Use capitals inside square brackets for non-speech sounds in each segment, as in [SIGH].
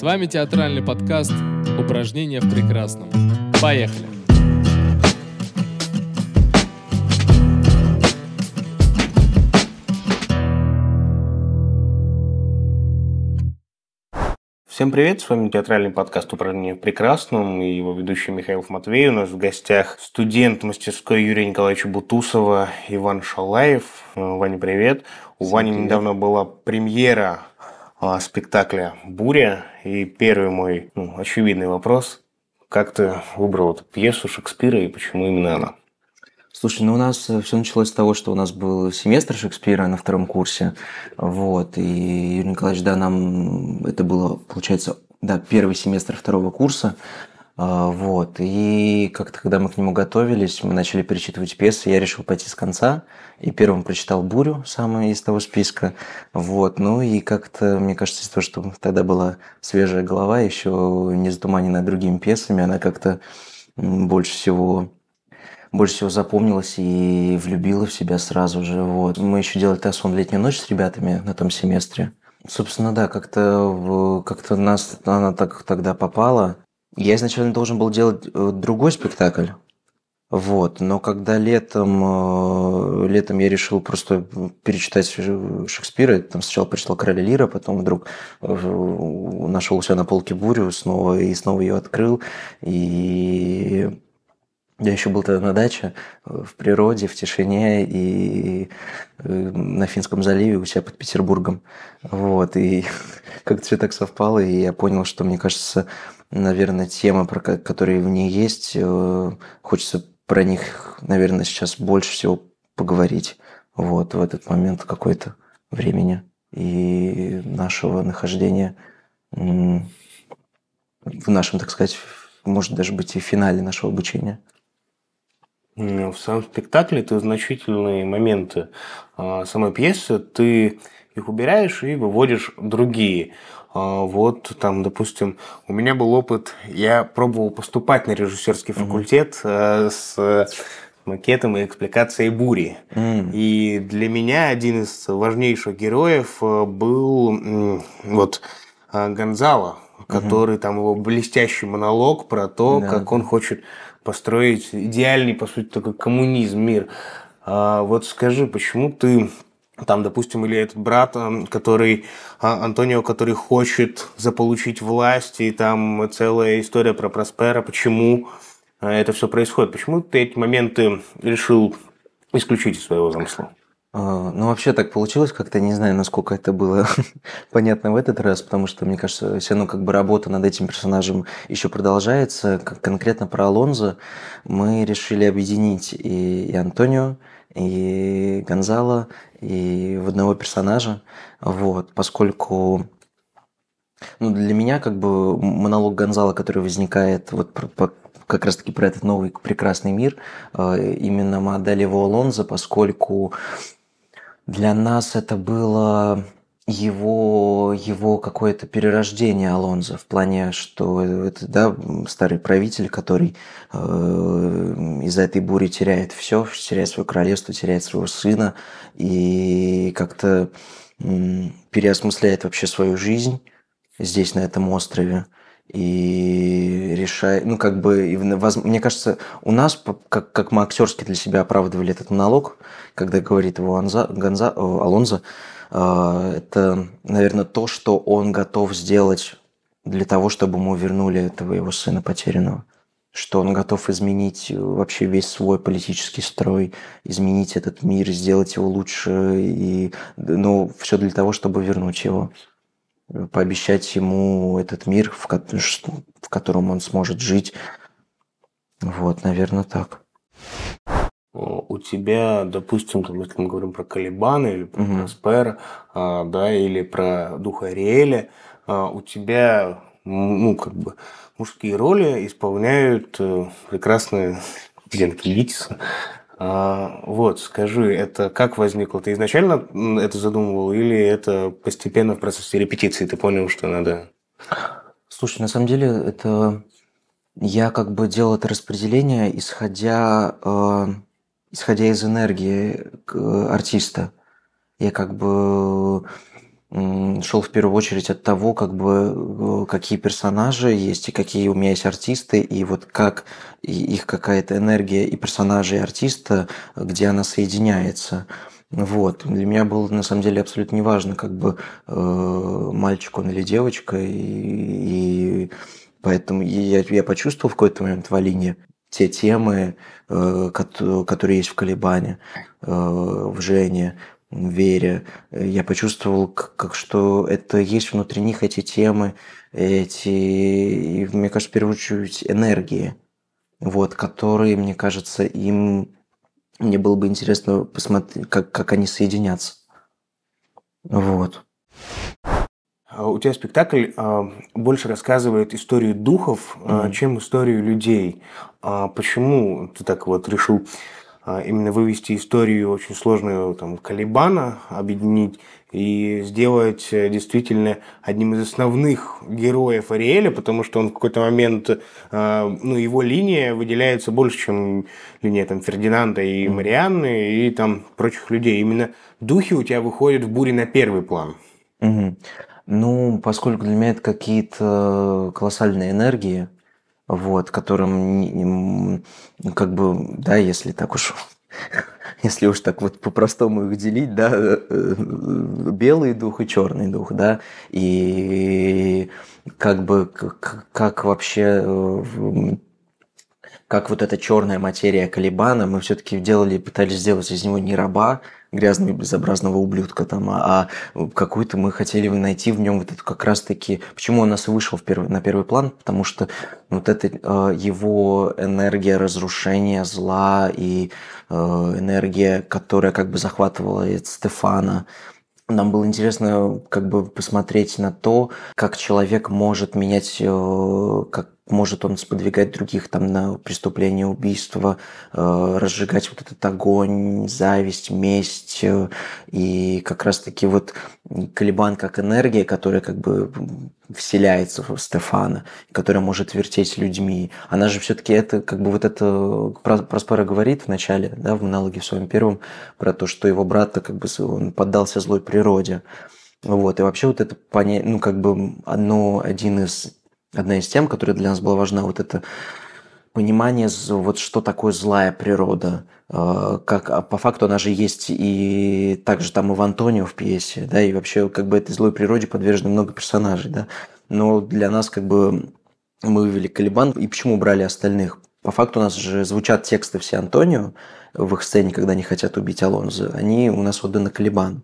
С вами театральный подкаст «Упражнения в прекрасном». Поехали! Всем привет, с вами театральный подкаст «Упражнение в прекрасном» и его ведущий Михаил Матвей. У нас в гостях студент мастерской Юрия Николаевича Бутусова Иван Шалаев. Ваня, привет. У Всем Вани привет. недавно была премьера спектакля «Буря». И первый мой ну, очевидный вопрос – как ты выбрал эту пьесу Шекспира и почему именно она? Слушай, ну у нас э, все началось с того, что у нас был семестр Шекспира на втором курсе. Вот, и Юрий Николаевич, да, нам это было, получается, да, первый семестр второго курса. А, вот, и как-то, когда мы к нему готовились, мы начали перечитывать пьесы, я решил пойти с конца, и первым прочитал «Бурю», самое из того списка, вот, ну и как-то, мне кажется, из-за того, что тогда была свежая голова, еще не затуманенная другими пьесами, она как-то больше всего больше всего запомнилась и влюбила в себя сразу же. Вот. Мы еще делали тессон «Летнюю ночь» с ребятами на том семестре. Собственно, да, как-то как нас она так тогда попала. Я изначально должен был делать э, другой спектакль. Вот, но когда летом, э, летом я решил просто перечитать Шекспира, там сначала прочитал «Короля Лира», потом вдруг э, нашел у себя на полке «Бурю» снова и снова ее открыл. И я еще был тогда на даче, в природе, в тишине и на Финском заливе у себя под Петербургом. Вот, и [LAUGHS] как-то все так совпало, и я понял, что, мне кажется, наверное, темы, про которые в ней есть, э, хочется про них, наверное, сейчас больше всего поговорить. Вот в этот момент какой-то времени и нашего нахождения в нашем, так сказать, может даже быть и финале нашего обучения. В самом спектакле ты значительные моменты а, самой пьесы, ты их убираешь и выводишь другие. А, вот там, допустим, у меня был опыт, я пробовал поступать на режиссерский факультет mm-hmm. с макетом и экспликацией бури. Mm. И для меня один из важнейших героев э, был вот э, Гонзало, который mm-hmm. там его блестящий монолог про то, да. как он хочет построить идеальный, по сути, такой коммунизм, мир. А вот скажи, почему ты там, допустим, или этот брат, который, а, Антонио, который хочет заполучить власть, и там целая история про Проспера, почему а, это все происходит. Почему ты эти моменты решил исключить из своего замысла? А, ну, вообще так получилось, как-то не знаю, насколько это было [LAUGHS] понятно в этот раз, потому что, мне кажется, все равно как бы работа над этим персонажем еще продолжается. Конкретно про Алонзо мы решили объединить и, и Антонио, и Гонзало, и в одного персонажа, вот, поскольку ну, для меня как бы монолог Гонзала, который возникает вот по, по, как раз-таки про этот новый прекрасный мир, э, именно мы отдали его Алонзо, поскольку для нас это было его, его какое-то перерождение Алонзо в плане, что это да, старый правитель, который э, из-за этой бури теряет все, теряет свое королевство, теряет своего сына и как-то э, переосмысляет вообще свою жизнь здесь, на этом острове и решает, ну, как бы, мне кажется, у нас, как, как мы актерски для себя оправдывали этот монолог, когда говорит его Анза, Гонза, Алонзо, а, это, наверное, то, что он готов сделать для того, чтобы мы вернули этого его сына потерянного. Что он готов изменить вообще весь свой политический строй, изменить этот мир, сделать его лучше, и, ну, все для того, чтобы вернуть его пообещать ему этот мир, в, в котором он сможет жить. Вот, наверное, так. У тебя, допустим, там, если мы говорим про Калибана или про угу. Проспера, а, да, или про Духа Ариэля, а, у тебя, ну, как бы, мужские роли исполняют э, прекрасные Генки Витиса, а, вот, скажи, это как возникло? Ты изначально это задумывал или это постепенно в процессе репетиции ты понял, что надо? Слушай, на самом деле это я как бы делал это распределение, исходя, э, исходя из энергии артиста. Я как бы шел в первую очередь от того, как бы, э, какие персонажи есть и какие у меня есть артисты, и вот как их какая-то энергия и персонажа, и артиста, где она соединяется. Вот. Для меня было на самом деле абсолютно неважно, как бы э, мальчик он или девочка, и, и поэтому я, я почувствовал в какой-то момент в Алине те темы, э, которые есть в Колебане, э, в Жене, Вере. Я почувствовал, как, как что это есть внутри них эти темы, эти, и, мне кажется, в первую очередь, энергии, вот, которые, мне кажется, им мне было бы интересно посмотреть, как, как они соединятся. Вот. А у тебя спектакль а, больше рассказывает историю духов, mm-hmm. чем историю людей. Почему ты так вот решил именно вывести историю очень сложную там Калибана, объединить и сделать э, действительно одним из основных героев Ариэля, потому что он в какой-то момент, э, ну, его линия выделяется больше, чем линия там Фердинанда и Марианны и там прочих людей. Именно духи у тебя выходят в буре на первый план. Угу. Ну, поскольку для меня это какие-то колоссальные энергии, вот, которым, как бы, да, если так уж [LAUGHS] если уж так вот по-простому их делить, да, э, э, белый дух и черный дух, да, и как бы как, как вообще э, как вот эта черная материя Калибана, мы все-таки делали, пытались сделать из него не раба, грязного безобразного ублюдка там, а, а какую-то мы хотели найти в нем вот эту как раз-таки... Почему он нас и вышел в первый, на первый план? Потому что вот эта э, его энергия разрушения зла и э, энергия, которая как бы захватывала Стефана, нам было интересно как бы посмотреть на то, как человек может менять, э, как может он сподвигать других там на преступление, убийство, э, разжигать вот этот огонь, зависть, месть. Э, и как раз-таки вот Калибан как энергия, которая как бы вселяется в Стефана, которая может вертеть людьми. Она же все-таки это, как бы вот это Проспера говорит в начале, да, в монологе в своем первом, про то, что его брат как бы он поддался злой природе. Вот, и вообще вот это понять, ну, как бы одно, один из одна из тем, которая для нас была важна, вот это понимание, вот что такое злая природа. А, как, а по факту она же есть и также там и в Антонио в пьесе, да, и вообще как бы этой злой природе подвержены много персонажей, да. Но для нас как бы мы вывели Калибан, и почему брали остальных? По факту у нас же звучат тексты все Антонио в их сцене, когда они хотят убить Алонзо. Они у нас отданы Калибану.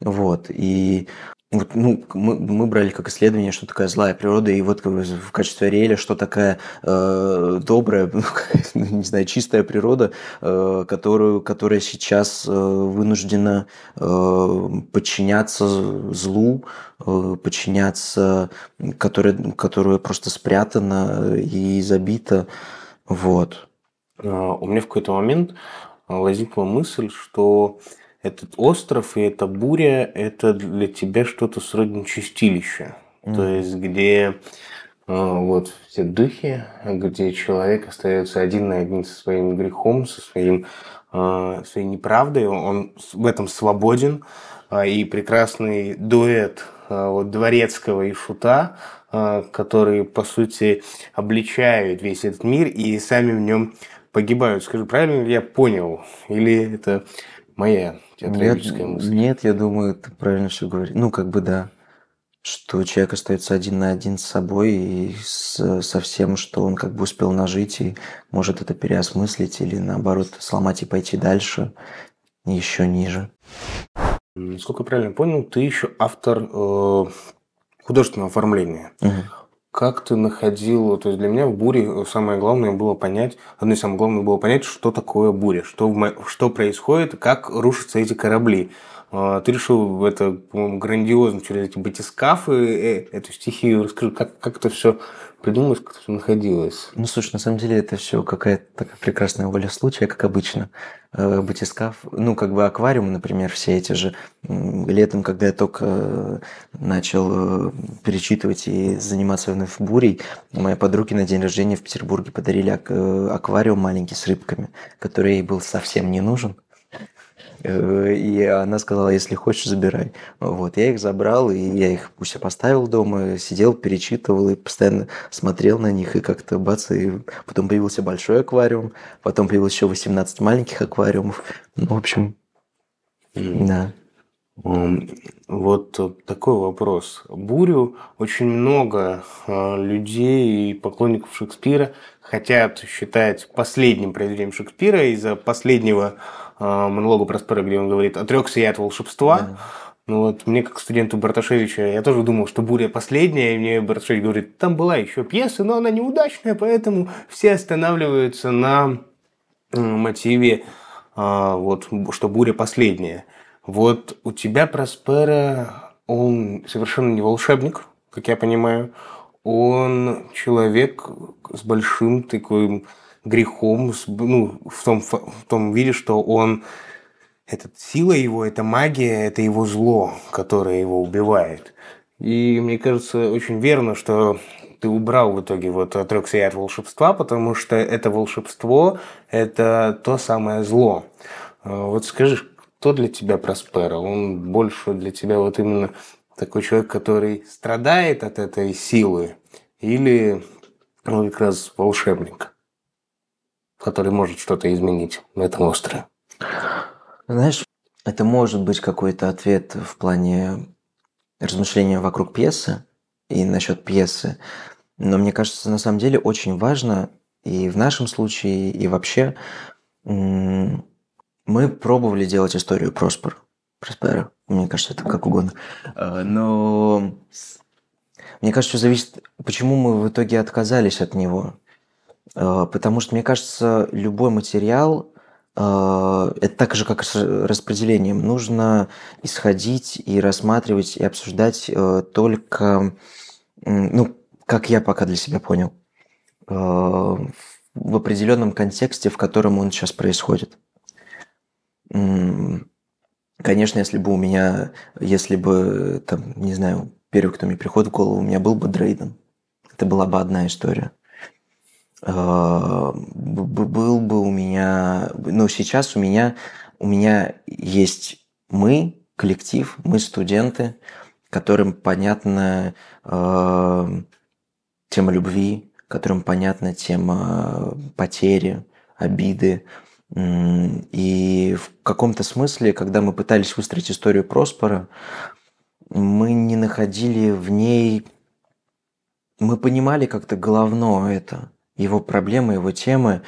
Вот. И вот, ну, мы, мы брали как исследование, что такая злая природа, и вот в качестве Ариэля, что такая э, добрая, [LAUGHS] ну, не знаю, чистая природа, э, которую, которая сейчас э, вынуждена э, подчиняться злу, э, подчиняться, которая, которая просто спрятана и забита. Вот. А, у меня в какой-то момент возникла мысль, что этот остров и эта буря – это для тебя что-то сродни чистилища. Mm. То есть, где а, вот все духи, где человек остается один на один со своим грехом, со своим, а, своей неправдой, он в этом свободен, а, и прекрасный дуэт вот, Дворецкого и Шута, которые, по сути, обличают весь этот мир и сами в нем погибают. Скажи, правильно ли я понял? Или это моя театралическая нет, мысль. Нет, я думаю, ты правильно все говоришь. Ну, как бы да. Что человек остается один на один с собой и с, со всем, что он как бы успел нажить, и может это переосмыслить или наоборот сломать и пойти дальше, еще ниже. Насколько правильно понял, ты еще автор э, художественного оформления. Угу. Как ты находил, то есть для меня в буре самое главное было понять, одно из самых главных было понять, что такое буря, что, в, что происходит, как рушатся эти корабли. А, ты решил это, по-моему, грандиозно через эти батискафы, э, эту стихию раскрыть, как, как это все придумалось, как все находилось? Ну, слушай, на самом деле это все какая-то такая прекрасная воля случая, как обычно. Э, батискаф, ну, как бы аквариумы, например, все эти же. Летом, когда я только э, начал перечитывать и заниматься вновь бурей, моей подруге на день рождения в Петербурге подарили аквариум маленький с рыбками, который ей был совсем не нужен. Э, и она сказала, если хочешь, забирай. Вот, я их забрал, и я их у себя поставил дома, сидел, перечитывал и постоянно смотрел на них, и как-то бац, и потом появился большой аквариум, потом появилось еще 18 маленьких аквариумов. Ну, в общем, да. Вот такой вопрос. Бурю очень много а, людей и поклонников Шекспира хотят считать последним произведением Шекспира из-за последнего а, монолога Проспера, где он говорит «отрекся я от волшебства». Да. Ну вот мне как студенту Барташевича, я тоже думал, что буря последняя, и мне Барташевич говорит, там была еще пьеса, но она неудачная, поэтому все останавливаются на мотиве, а, вот, что буря последняя. Вот у тебя Проспера, он совершенно не волшебник, как я понимаю. Он человек с большим таким грехом, ну, в том, в том виде, что он это сила его, это магия, это его зло, которое его убивает. И мне кажется, очень верно, что ты убрал в итоге вот отрекся от волшебства, потому что это волшебство – это то самое зло. А вот скажи, кто для тебя Проспера? Он больше для тебя вот именно такой человек, который страдает от этой силы, или он как раз волшебник, который может что-то изменить на этом острове? Знаешь, это может быть какой-то ответ в плане размышления вокруг пьесы и насчет пьесы. Но мне кажется, на самом деле очень важно и в нашем случае, и вообще мы пробовали делать историю Проспер. Проспера. Мне кажется, это как угодно. А, но мне кажется, зависит, почему мы в итоге отказались от него. А, потому что, мне кажется, любой материал а, это так же, как с распределением. Нужно исходить и рассматривать и обсуждать только, ну, как я пока для себя понял, в определенном контексте, в котором он сейчас происходит. Конечно, если бы у меня, если бы, там, не знаю, первый, кто мне приходит в голову, у меня был бы Дрейден. Это была бы одна история. А, был бы у меня... Ну, сейчас у меня, у меня есть мы, коллектив, мы студенты, которым понятна э, тема любви, которым понятна тема потери, обиды, и в каком-то смысле, когда мы пытались выстроить историю Проспора, мы не находили в ней... Мы понимали как-то головно это, его проблемы, его темы,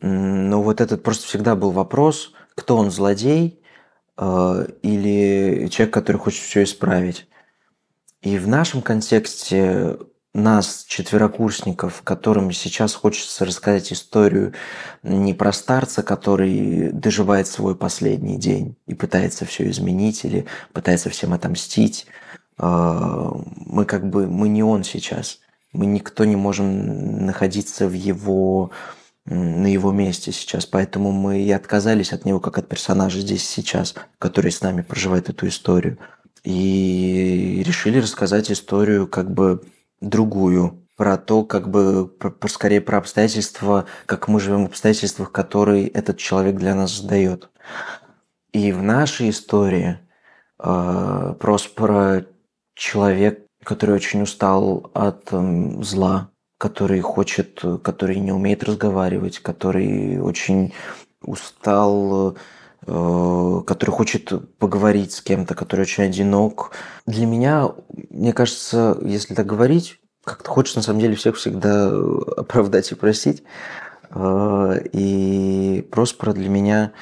но вот этот просто всегда был вопрос, кто он, злодей э, или человек, который хочет все исправить. И в нашем контексте нас, четверокурсников, которым сейчас хочется рассказать историю не про старца, который доживает свой последний день и пытается все изменить или пытается всем отомстить. А, мы как бы, мы не он сейчас. Мы никто не можем находиться в его, на его месте сейчас. Поэтому мы и отказались от него как от персонажа здесь сейчас, который с нами проживает эту историю. И решили рассказать историю как бы другую, про то, как бы, про, скорее про обстоятельства, как мы живем в обстоятельствах, которые этот человек для нас задает. И в нашей истории э, просто про человек, который очень устал от э, зла, который хочет, который не умеет разговаривать, который очень устал э, который хочет поговорить с кем-то, который очень одинок. Для меня, мне кажется, если так говорить, как-то хочешь на самом деле всех всегда оправдать и простить. Э, и Проспера для меня,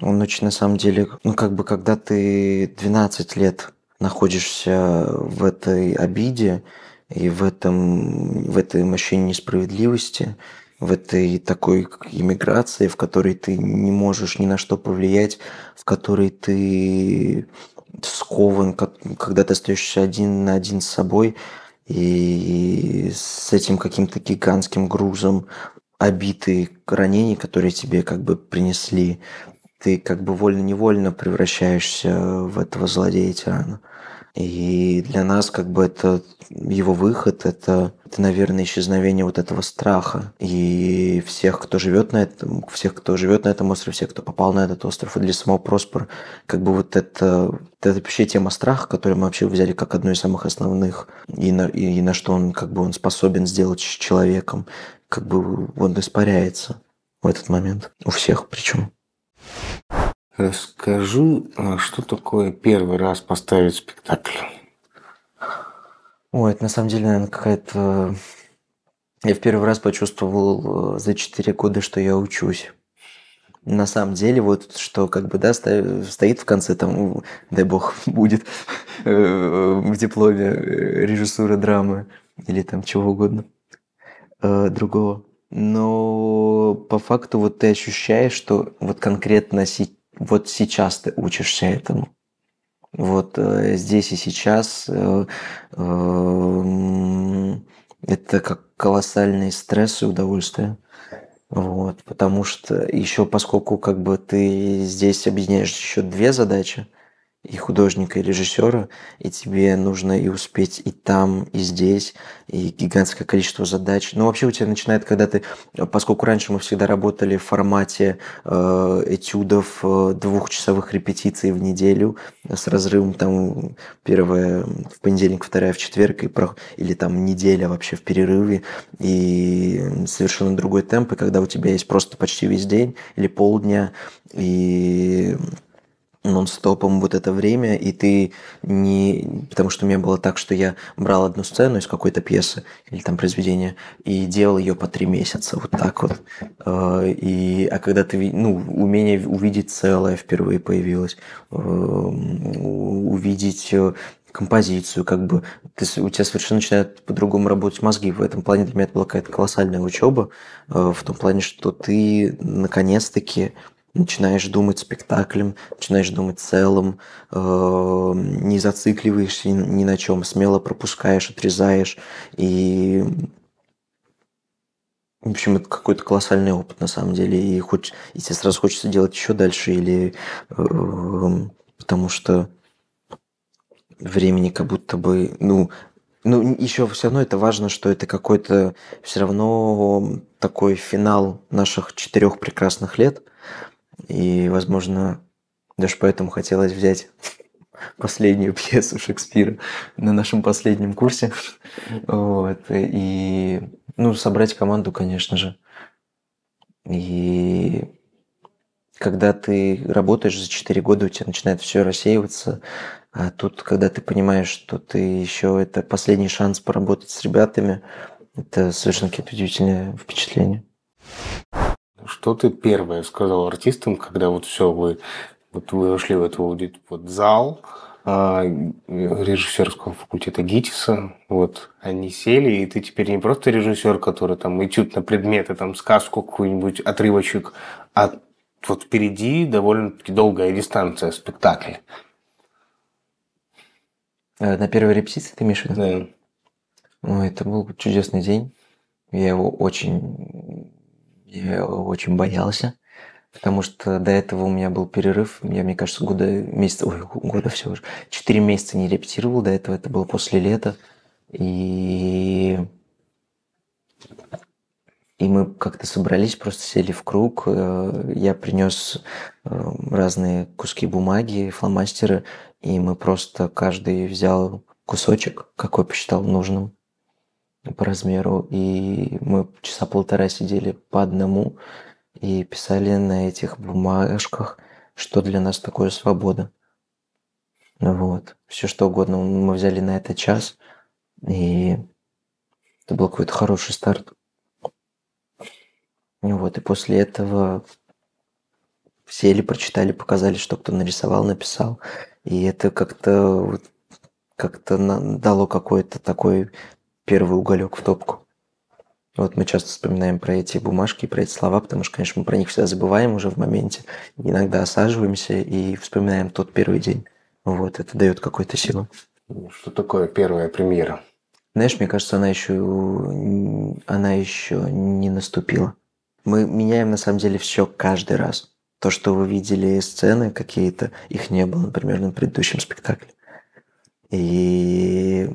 он очень на самом деле, ну как бы когда ты 12 лет находишься в этой обиде и в этом, в этой машине несправедливости, в этой такой иммиграции, в которой ты не можешь ни на что повлиять, в которой ты скован, когда ты остаешься один на один с собой, и с этим каким-то гигантским грузом обиты ранений, которые тебе как бы принесли, ты как бы вольно-невольно превращаешься в этого злодея-тирана. И для нас как бы это его выход, это это, наверное, исчезновение вот этого страха. И всех, кто живет на этом, всех, кто живет на этом острове, всех, кто попал на этот остров, и для самого Проспера, как бы вот это, это вообще тема страха, которую мы вообще взяли как одну из самых основных, и на, и, и на что он как бы он способен сделать с человеком, как бы он испаряется в этот момент. У всех причем. Расскажи, а что такое первый раз поставить спектакль? Ой, это на самом деле, наверное, какая-то... Я в первый раз почувствовал э, за 4 года, что я учусь. На самом деле, вот что как бы, да, стоит в конце, там, дай бог, [LAUGHS] будет э, в дипломе э, режиссура драмы или там чего угодно другого. Но по факту вот ты ощущаешь, что вот конкретно вот сейчас ты учишься этому. Вот э, здесь и сейчас э, э, это как колоссальный стресс и удовольствие. Вот, потому что еще поскольку как бы ты здесь объединяешь еще две задачи, и художника, и режиссера, и тебе нужно и успеть и там, и здесь, и гигантское количество задач. Но вообще у тебя начинает, когда ты, поскольку раньше мы всегда работали в формате э, этюдов, э, двухчасовых репетиций в неделю с разрывом там первая в понедельник, вторая в четверг, и про, или там неделя вообще в перерыве, и совершенно другой темп, и когда у тебя есть просто почти весь день или полдня, и нон-стопом вот это время, и ты не... Потому что у меня было так, что я брал одну сцену из какой-то пьесы или там произведения и делал ее по три месяца, вот так вот. Э, и, а когда ты... Ну, умение увидеть целое впервые появилось, э, увидеть э, композицию, как бы ты, у тебя совершенно начинают по-другому работать мозги. В этом плане для меня это была какая-то колоссальная учеба, в том плане, что ты наконец-таки начинаешь думать спектаклем, начинаешь думать целым, э, не зацикливаешься ни на чем, смело пропускаешь, отрезаешь. И в общем, это какой-то колоссальный опыт на самом деле. И, хоть, и тебе сразу хочется делать еще дальше, или э, потому что времени как будто бы, ну, ну, еще все равно это важно, что это какой-то все равно такой финал наших четырех прекрасных лет – и, возможно, даже поэтому хотелось взять [LAUGHS] последнюю пьесу Шекспира на нашем последнем курсе. [LAUGHS] Вот. И, ну, собрать команду, конечно же. И когда ты работаешь за 4 года, у тебя начинает все рассеиваться. А тут, когда ты понимаешь, что ты еще это последний шанс поработать с ребятами, это совершенно какие-то удивительные впечатления. Что ты первое сказал артистам, когда вот все, вы, вот вы вошли в этот вот зал а, режиссерского факультета ГИТИСа, вот они сели, и ты теперь не просто режиссер, который там этюд на предметы, там сказку какую-нибудь, отрывочек, а вот впереди довольно-таки долгая дистанция спектакля. Э, на первой репетиции ты виду? Да. Ну, это был чудесный день. Я его очень я очень боялся, потому что до этого у меня был перерыв. Я, мне кажется, года, месяца, ой, года всего же. Четыре месяца не репетировал, до этого это было после лета. И и мы как-то собрались, просто сели в круг. Э, я принес э, разные куски бумаги, фломастеры, и мы просто каждый взял кусочек, какой посчитал нужным по размеру, и мы часа полтора сидели по одному и писали на этих бумажках, что для нас такое свобода. Вот. Все что угодно. Мы взяли на это час, и это был какой-то хороший старт. Вот, и после этого сели, прочитали, показали, что кто нарисовал, написал. И это как-то вот, как-то дало какой-то такой первый уголек в топку. Вот мы часто вспоминаем про эти бумажки, про эти слова, потому что, конечно, мы про них всегда забываем уже в моменте. Иногда осаживаемся и вспоминаем тот первый день. Вот, это дает какую-то силу. Что такое первая премьера? Знаешь, мне кажется, она еще, она еще не наступила. Мы меняем на самом деле все каждый раз. То, что вы видели сцены какие-то, их не было, например, на предыдущем спектакле. И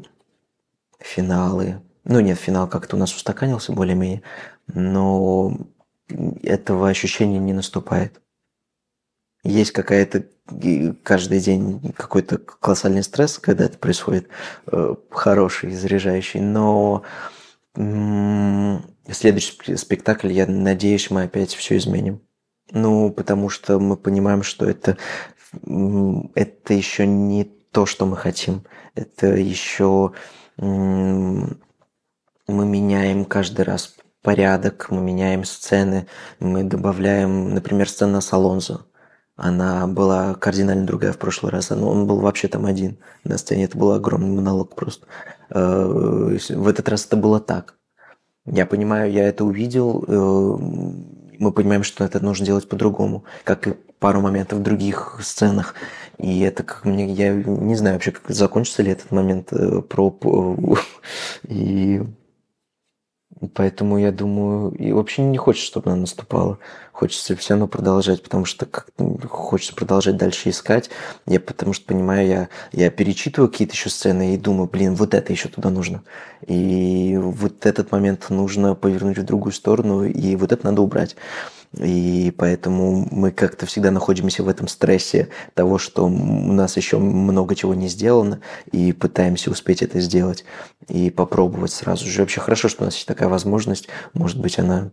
финалы, Ну нет, финал как-то у нас устаканился более-менее, но этого ощущения не наступает. Есть какая-то каждый день какой-то колоссальный стресс, когда это происходит, э, хороший, заряжающий, но следующий спектакль, я надеюсь, мы опять все изменим. Ну, потому что мы понимаем, что это, это еще не то, что мы хотим. Это еще мы меняем каждый раз порядок, мы меняем сцены, мы добавляем, например, сцена с Алонзо. Она была кардинально другая в прошлый раз. Он был вообще там один на сцене. Это был огромный монолог просто. Э, в этот раз это было так. Я понимаю, я это увидел. Э, мы понимаем, что это нужно делать по-другому, как и пару моментов в других сценах. И это как мне, я не знаю вообще, как закончится ли этот момент э, проб. [LAUGHS] И Поэтому я думаю, и вообще не хочется, чтобы она наступала. Хочется все равно продолжать, потому что как хочется продолжать дальше искать. Я потому что понимаю, я, я перечитываю какие-то еще сцены и думаю, блин, вот это еще туда нужно. И вот этот момент нужно повернуть в другую сторону, и вот это надо убрать. И поэтому мы как-то всегда находимся в этом стрессе того, что у нас еще много чего не сделано, и пытаемся успеть это сделать и попробовать сразу же. Вообще хорошо, что у нас есть такая возможность. Может быть, она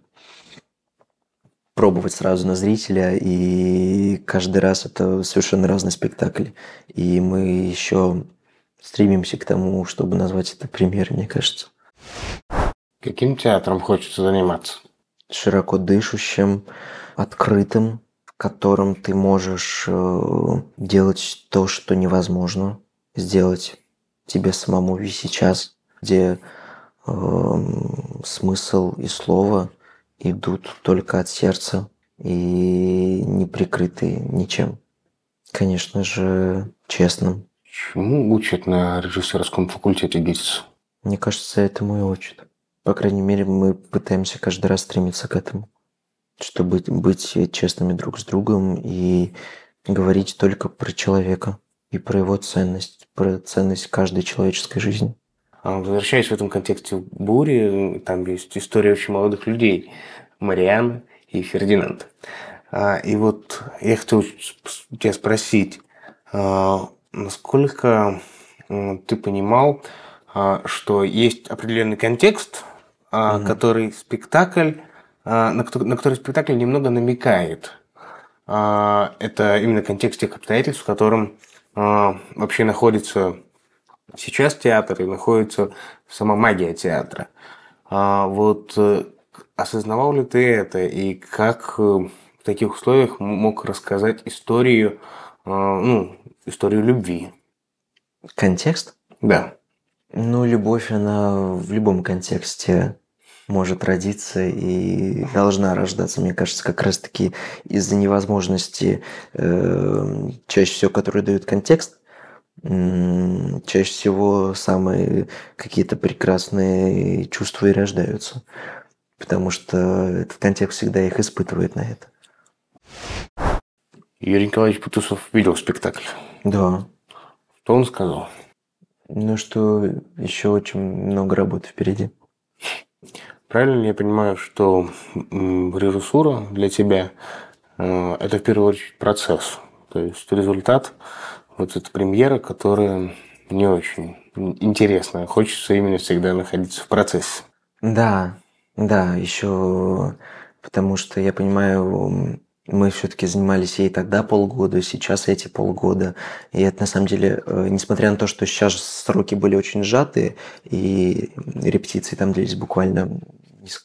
пробовать сразу на зрителя, и каждый раз это совершенно разный спектакль. И мы еще стремимся к тому, чтобы назвать это премьерой, мне кажется. Каким театром хочется заниматься? Широко дышащим, открытым, в котором ты можешь э, делать то, что невозможно сделать тебе самому и сейчас, где э, смысл и слово идут только от сердца и не прикрыты ничем. Конечно же, честным. Чему учат на режиссерском факультете ГИТИС? Мне кажется, этому и учат. По крайней мере, мы пытаемся каждый раз стремиться к этому, чтобы быть честными друг с другом и говорить только про человека и про его ценность, про ценность каждой человеческой жизни. А, возвращаясь в этом контексте бури, там есть история очень молодых людей. Мариан и Фердинанд. А, и вот я хотел тебя спросить, а, насколько ты понимал, что есть определенный контекст, угу. который спектакль, а, на который спектакль немного намекает. А, это именно контекст тех обстоятельств, в котором вообще находится сейчас театр и находится сама магия театра. Вот э, осознавал ли ты это и как э, в таких условиях мог рассказать историю, ну, историю любви? Контекст? Да. Ну, любовь, она в любом контексте может родиться и должна рождаться, мне кажется, как раз-таки из-за невозможности э, чаще всего, которые дают контекст, э, чаще всего самые какие-то прекрасные чувства и рождаются, потому что этот контекст всегда их испытывает на это. Юрий Николаевич Путусов видел спектакль? Да. Что он сказал? Ну, что еще очень много работы впереди. Правильно ли я понимаю, что режиссура для тебя э, это в первую очередь процесс, то есть результат вот эта премьера, которая не очень интересная. Хочется именно всегда находиться в процессе. Да, да, еще потому что я понимаю, мы все-таки занимались ей тогда полгода, сейчас эти полгода. И это на самом деле, э, несмотря на то, что сейчас сроки были очень сжатые, и репетиции там длились буквально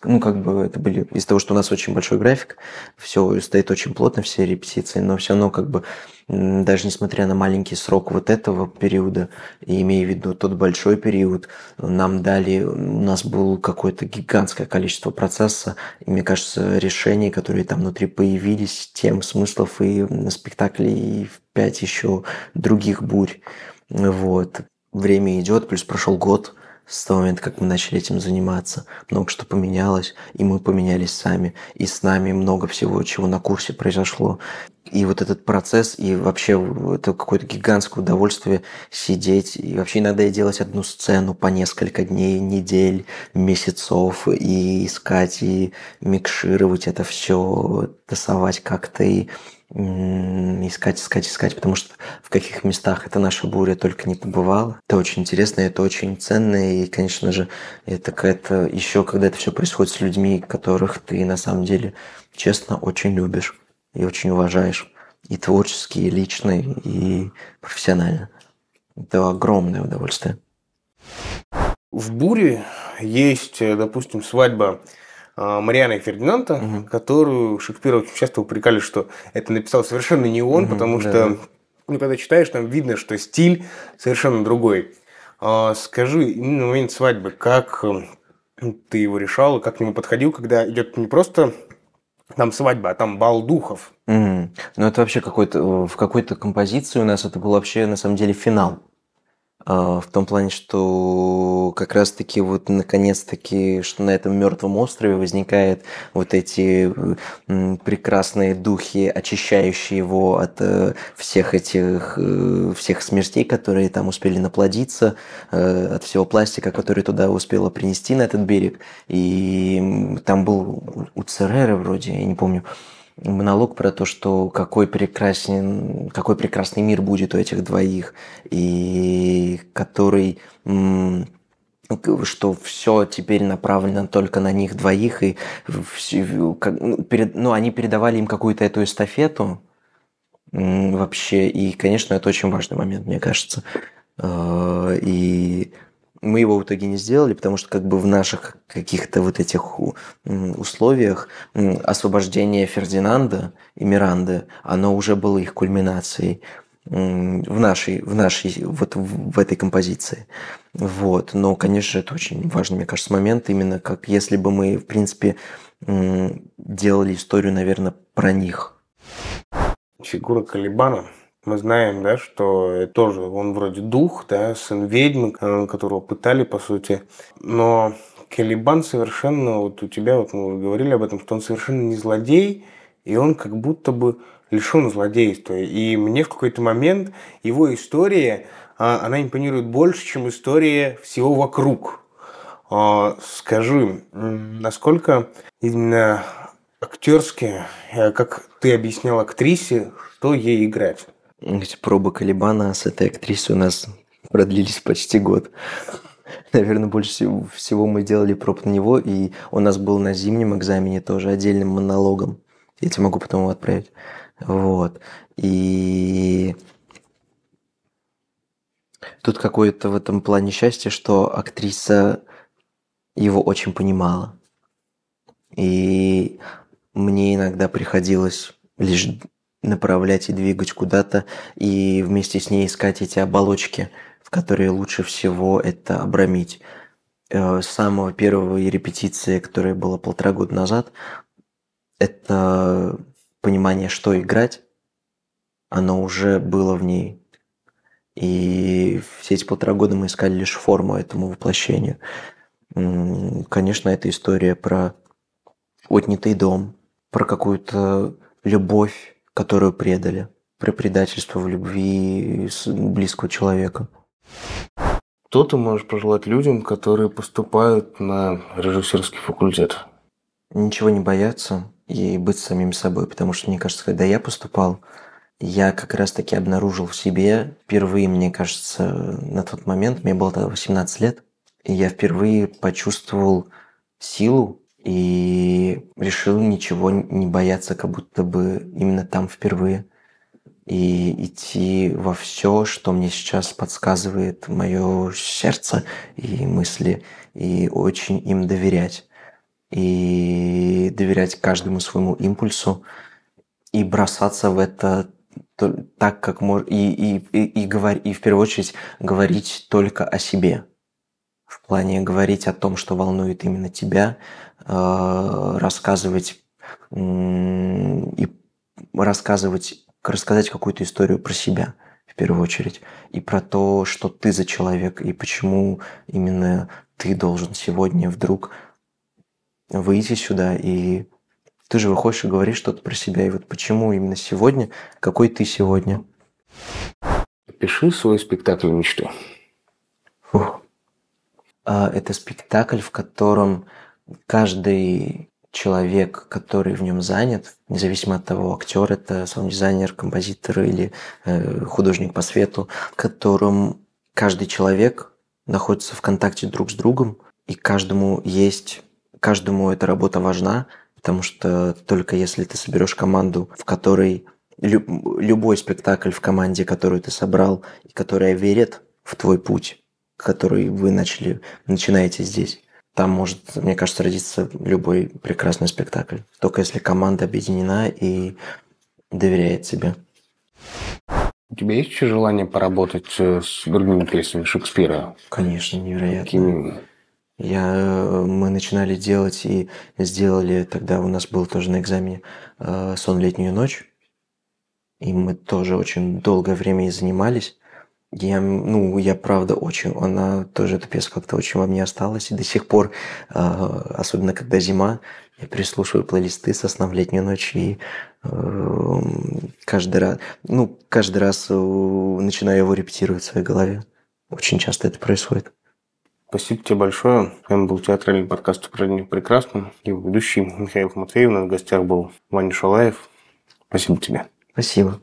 ну, как бы это были из-за того, что у нас очень большой график, все стоит очень плотно, все репетиции, но все равно как бы даже несмотря на маленький срок вот этого периода, и имея в виду тот большой период, нам дали, у нас было какое-то гигантское количество процесса, и мне кажется, решений, которые там внутри появились, тем смыслов и на спектакле, и пять еще других бурь. Вот. Время идет, плюс прошел год, с того момента, как мы начали этим заниматься. Много что поменялось, и мы поменялись сами, и с нами много всего, чего на курсе произошло. И вот этот процесс, и вообще это какое-то гигантское удовольствие сидеть. И вообще иногда и делать одну сцену по несколько дней, недель, месяцев, и искать, и микшировать это все, тасовать как-то, и искать, искать, искать, потому что в каких местах эта наша буря только не побывала. Это очень интересно, это очень ценно, и, конечно же, это какая-то еще, когда это все происходит с людьми, которых ты на самом деле честно очень любишь и очень уважаешь. И творчески, и лично, и профессионально. Это огромное удовольствие. В «Буре» есть, допустим, свадьба Мариана и Фердинанда, угу. которую Шекспир очень часто упрекали, что это написал совершенно не он, угу, потому да. что, ну, когда читаешь, там видно, что стиль совершенно другой. А, скажи, именно в момент свадьбы, как ты его решал, как к нему подходил, когда идет не просто там свадьба, а там бал духов. Mm. Ну, это вообще какой-то в какой-то композиции у нас это был вообще на самом деле финал. А, в том плане, что как раз-таки вот наконец-таки, что на этом мертвом острове возникает вот эти прекрасные духи, очищающие его от э, всех этих э, всех смертей, которые там успели наплодиться, э, от всего пластика, который туда успело принести на этот берег. И там был у Цереры вроде, я не помню, монолог про то, что какой прекрасен, какой прекрасный мир будет у этих двоих, и который что все теперь направлено только на них двоих, и ну, перед, ну, они передавали им какую-то эту эстафету вообще, и, конечно, это очень важный момент, мне кажется. А, и мы его в итоге не сделали, потому что как бы в наших каких-то вот этих условиях освобождение Фердинанда и Миранды, оно уже было их кульминацией в нашей, в нашей, вот в этой композиции. Вот. Но, конечно, это очень важный, мне кажется, момент, именно как если бы мы, в принципе, делали историю, наверное, про них. Фигура Калибана мы знаем, да, что тоже он вроде дух, да, сын ведьмы, э, которого пытали, по сути. Но Келебан совершенно, вот у тебя, вот мы говорили об этом, что он совершенно не злодей, и он как будто бы лишен злодейства. И мне в какой-то момент его история, а, она импонирует больше, чем история всего вокруг. А, скажи, насколько именно актерски, э, как ты объяснял актрисе, что ей играть? Эти пробы Калибана с этой актрисой у нас продлились почти год. [LAUGHS] Наверное, больше всего мы делали проб на него, и у нас был на зимнем экзамене тоже отдельным монологом. Я тебе могу потом его отправить. Вот. И тут какое-то в этом плане счастье, что актриса его очень понимала. И мне иногда приходилось лишь направлять и двигать куда-то, и вместе с ней искать эти оболочки, в которые лучше всего это обрамить. Э, с самого первого репетиции, которая была полтора года назад, это понимание, что играть, оно уже было в ней. И все эти полтора года мы искали лишь форму этому воплощению. Конечно, это история про отнятый дом, про какую-то любовь которую предали, про предательство в любви близкого человека. Что ты можешь пожелать людям, которые поступают на режиссерский факультет? Ничего не бояться и быть самим собой, потому что, мне кажется, когда я поступал, я как раз-таки обнаружил в себе впервые, мне кажется, на тот момент, мне было тогда 18 лет, и я впервые почувствовал силу и решил ничего не бояться, как будто бы именно там впервые. И идти во все, что мне сейчас подсказывает мое сердце и мысли, и очень им доверять. И доверять каждому своему импульсу, и бросаться в это так, как можно, и, и, и, и, говор, и в первую очередь говорить только о себе. В плане говорить о том, что волнует именно тебя, рассказывать и рассказывать, рассказать какую-то историю про себя в первую очередь, и про то, что ты за человек, и почему именно ты должен сегодня вдруг выйти сюда, и ты же выходишь и говоришь что-то про себя, и вот почему именно сегодня, какой ты сегодня. Пиши свой спектакль мечты. Фух. А, это спектакль, в котором каждый человек, который в нем занят, независимо от того, актер это, саунд-дизайнер, композитор или э, художник по свету, в котором каждый человек находится в контакте друг с другом, и каждому есть, каждому эта работа важна, потому что только если ты соберешь команду, в которой люб, любой спектакль в команде, которую ты собрал, и которая верит в твой путь, который вы начали, начинаете здесь, там может, мне кажется, родиться любой прекрасный спектакль. Только если команда объединена и доверяет тебе. У тебя есть еще желание поработать э, с другими пьесами Шекспира? Конечно, невероятно. Какими? Я, э, мы начинали делать и сделали, тогда у нас был тоже на экзамене э, «Сон летнюю ночь», и мы тоже очень долгое время и занимались. Я, ну, я правда очень, она тоже, эта пьеса как-то очень во мне осталась, и до сих пор, э, особенно когда зима, я переслушиваю плейлисты со сном в летнюю ночь, и э, каждый раз, ну, каждый раз э, начинаю его репетировать в своей голове. Очень часто это происходит. Спасибо тебе большое. С вами был театральный подкаст «Упражнение прекрасно». Его ведущий Михаил Матвеев. В гостях был Ваня Шалаев. Спасибо тебе. Спасибо.